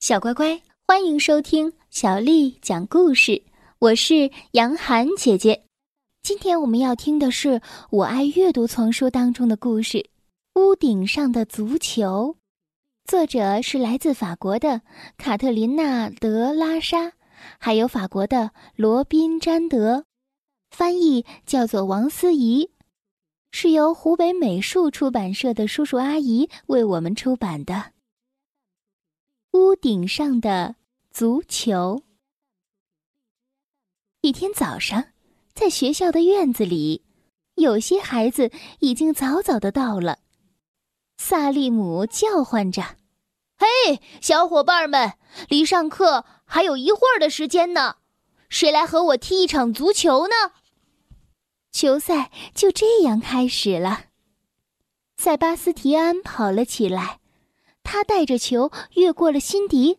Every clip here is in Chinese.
小乖乖，欢迎收听小丽讲故事。我是杨涵姐姐。今天我们要听的是我爱阅读丛书当中的故事《屋顶上的足球》，作者是来自法国的卡特琳娜·德拉莎，还有法国的罗宾·詹德，翻译叫做王思怡，是由湖北美术出版社的叔叔阿姨为我们出版的。屋顶上的足球。一天早上，在学校的院子里，有些孩子已经早早的到了。萨利姆叫唤着：“嘿，小伙伴们，离上课还有一会儿的时间呢，谁来和我踢一场足球呢？”球赛就这样开始了。塞巴斯提安跑了起来。他带着球越过了辛迪，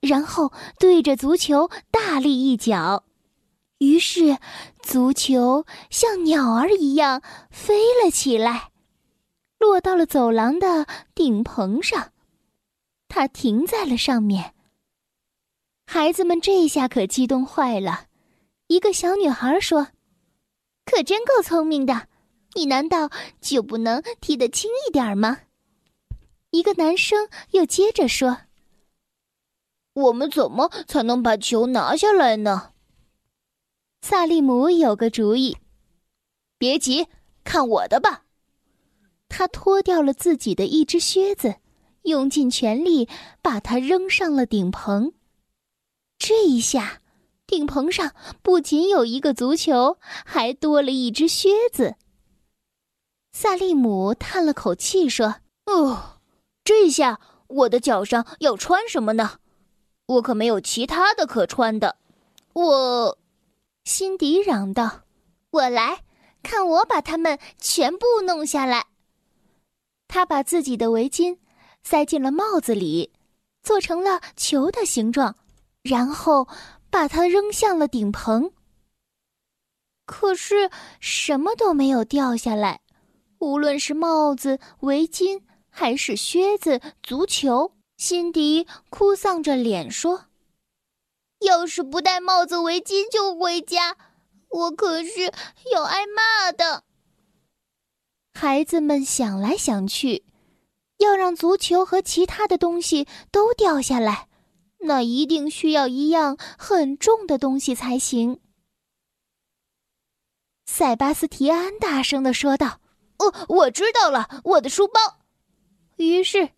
然后对着足球大力一脚，于是足球像鸟儿一样飞了起来，落到了走廊的顶棚上。它停在了上面。孩子们这下可激动坏了。一个小女孩说：“可真够聪明的，你难道就不能踢得轻一点吗？”一个男生又接着说：“我们怎么才能把球拿下来呢？”萨利姆有个主意，别急，看我的吧。他脱掉了自己的一只靴子，用尽全力把它扔上了顶棚。这一下，顶棚上不仅有一个足球，还多了一只靴子。萨利姆叹了口气说：“哦。”下我的脚上要穿什么呢？我可没有其他的可穿的。我，辛迪嚷道：“我来看，我把它们全部弄下来。”他把自己的围巾塞进了帽子里，做成了球的形状，然后把它扔向了顶棚。可是什么都没有掉下来，无论是帽子、围巾。还是靴子、足球。辛迪哭丧着脸说：“要是不戴帽子、围巾就回家，我可是要挨骂的。”孩子们想来想去，要让足球和其他的东西都掉下来，那一定需要一样很重的东西才行。塞巴斯提安大声的说道：“哦，我知道了，我的书包。”于是，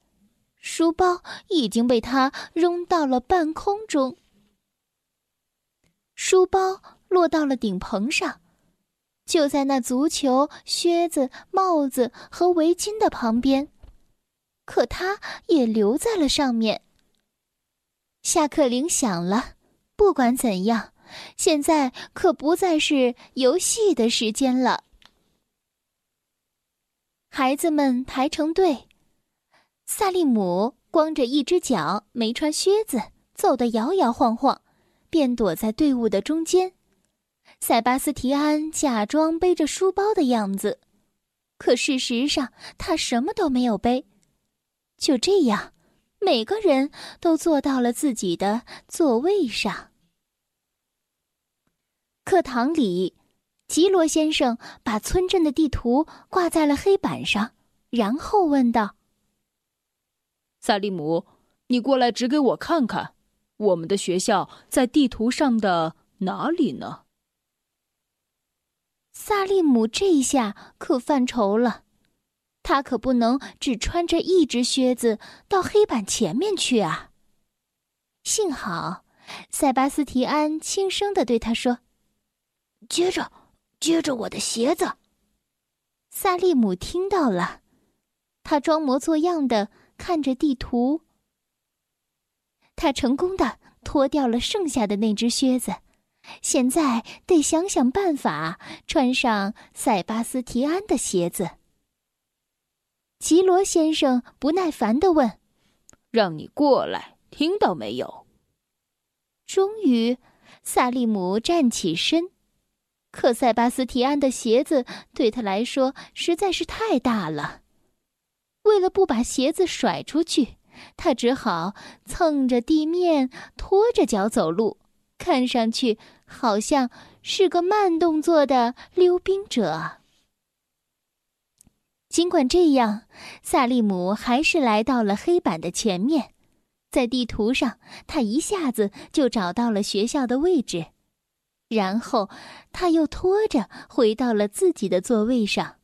书包已经被他扔到了半空中。书包落到了顶棚上，就在那足球、靴子、帽子和围巾的旁边，可他也留在了上面。下课铃响了，不管怎样，现在可不再是游戏的时间了。孩子们排成队。萨利姆光着一只脚，没穿靴子，走得摇摇晃晃，便躲在队伍的中间。塞巴斯提安假装背着书包的样子，可事实上他什么都没有背。就这样，每个人都坐到了自己的座位上。课堂里，吉罗先生把村镇的地图挂在了黑板上，然后问道。萨利姆，你过来指给我看看，我们的学校在地图上的哪里呢？萨利姆这一下可犯愁了，他可不能只穿着一只靴子到黑板前面去啊。幸好，塞巴斯提安轻声的对他说：“接着，接着我的鞋子。”萨利姆听到了，他装模作样的。看着地图，他成功的脱掉了剩下的那只靴子，现在得想想办法穿上塞巴斯提安的鞋子。吉罗先生不耐烦的问：“让你过来，听到没有？”终于，萨利姆站起身，可塞巴斯提安的鞋子对他来说实在是太大了。为了不把鞋子甩出去，他只好蹭着地面，拖着脚走路，看上去好像是个慢动作的溜冰者。尽管这样，萨利姆还是来到了黑板的前面，在地图上，他一下子就找到了学校的位置，然后他又拖着回到了自己的座位上，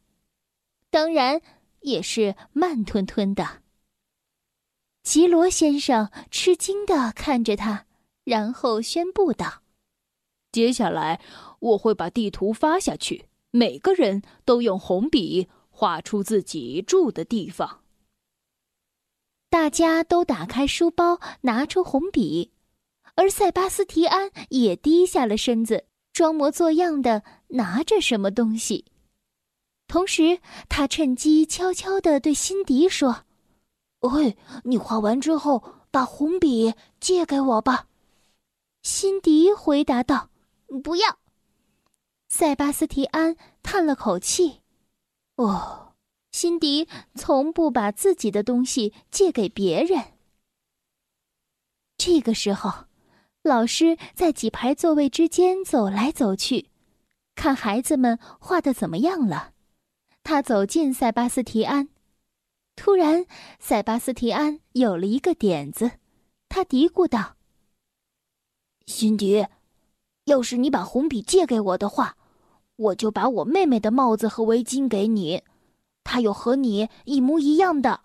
当然也是慢吞吞的。吉罗先生吃惊的看着他，然后宣布道：“接下来我会把地图发下去，每个人都用红笔画出自己住的地方。”大家都打开书包，拿出红笔，而塞巴斯提安也低下了身子，装模作样的拿着什么东西。同时，他趁机悄悄地对辛迪说。喂，你画完之后把红笔借给我吧。”辛迪回答道。“不要。”塞巴斯提安叹了口气。“哦，辛迪从不把自己的东西借给别人。”这个时候，老师在几排座位之间走来走去，看孩子们画的怎么样了。他走进塞巴斯提安。突然，塞巴斯提安有了一个点子，他嘀咕道：“辛迪，要是你把红笔借给我的话，我就把我妹妹的帽子和围巾给你，她有和你一模一样的。”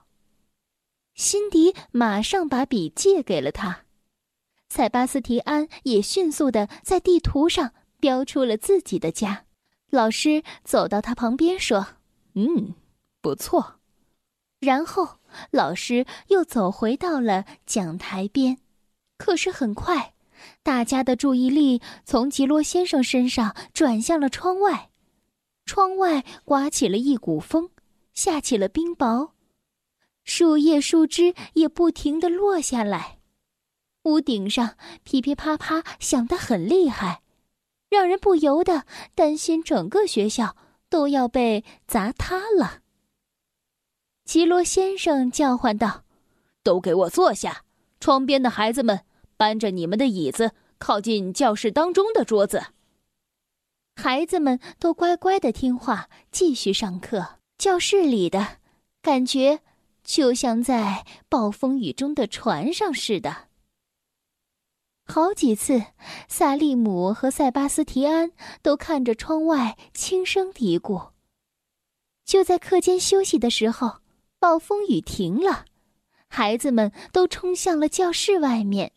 辛迪马上把笔借给了他，塞巴斯提安也迅速的在地图上标出了自己的家。老师走到他旁边说：“嗯，不错。”然后，老师又走回到了讲台边，可是很快，大家的注意力从吉罗先生身上转向了窗外。窗外刮起了一股风，下起了冰雹，树叶、树枝也不停的落下来，屋顶上噼噼啪啪响得很厉害，让人不由得担心整个学校都要被砸塌了。吉罗先生叫唤道：“都给我坐下！窗边的孩子们，搬着你们的椅子，靠近教室当中的桌子。”孩子们都乖乖的听话，继续上课。教室里的感觉就像在暴风雨中的船上似的。好几次，萨利姆和塞巴斯提安都看着窗外，轻声嘀咕。就在课间休息的时候。暴风雨停了，孩子们都冲向了教室外面。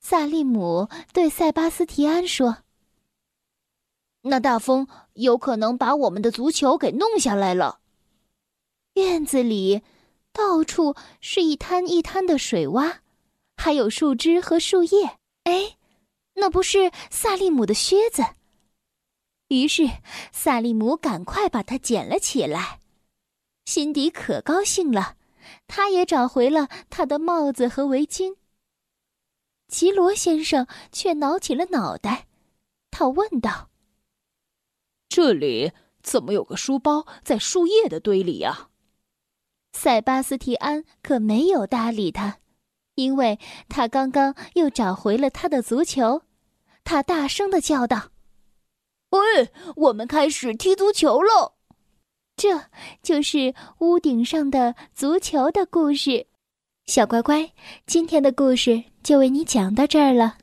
萨利姆对塞巴斯提安说：“那大风有可能把我们的足球给弄下来了。”院子里到处是一滩一滩的水洼，还有树枝和树叶。哎，那不是萨利姆的靴子？于是萨利姆赶快把它捡了起来。辛迪可高兴了，他也找回了他的帽子和围巾。吉罗先生却挠起了脑袋，他问道：“这里怎么有个书包在树叶的堆里呀？”塞巴斯蒂安可没有搭理他，因为他刚刚又找回了他的足球。他大声的叫道：“喂，我们开始踢足球喽！”这就是屋顶上的足球的故事，小乖乖，今天的故事就为你讲到这儿了。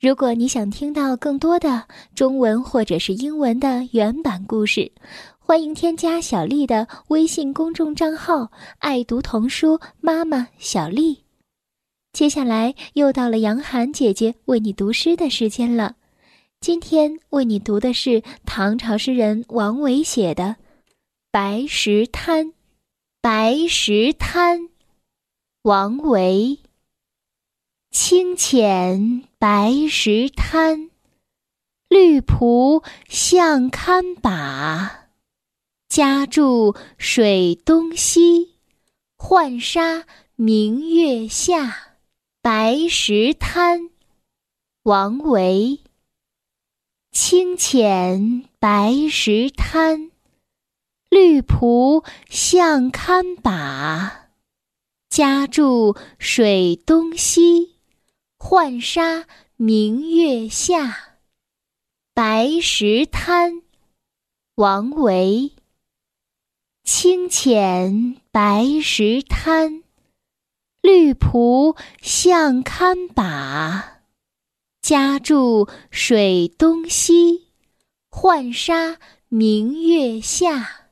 如果你想听到更多的中文或者是英文的原版故事，欢迎添加小丽的微信公众账号“爱读童书妈妈小丽”。接下来又到了杨涵姐姐为你读诗的时间了，今天为你读的是唐朝诗人王维写的。白石滩，白石滩，王维。清浅白石滩，绿蒲向堪把。家住水东西，浣纱明月下。白石滩，王维。清浅白石滩。绿蒲向堪把，家住水东西，浣纱明月下。白石滩，王维。清浅白石滩，绿蒲向堪把。家住水东西，浣纱明月下。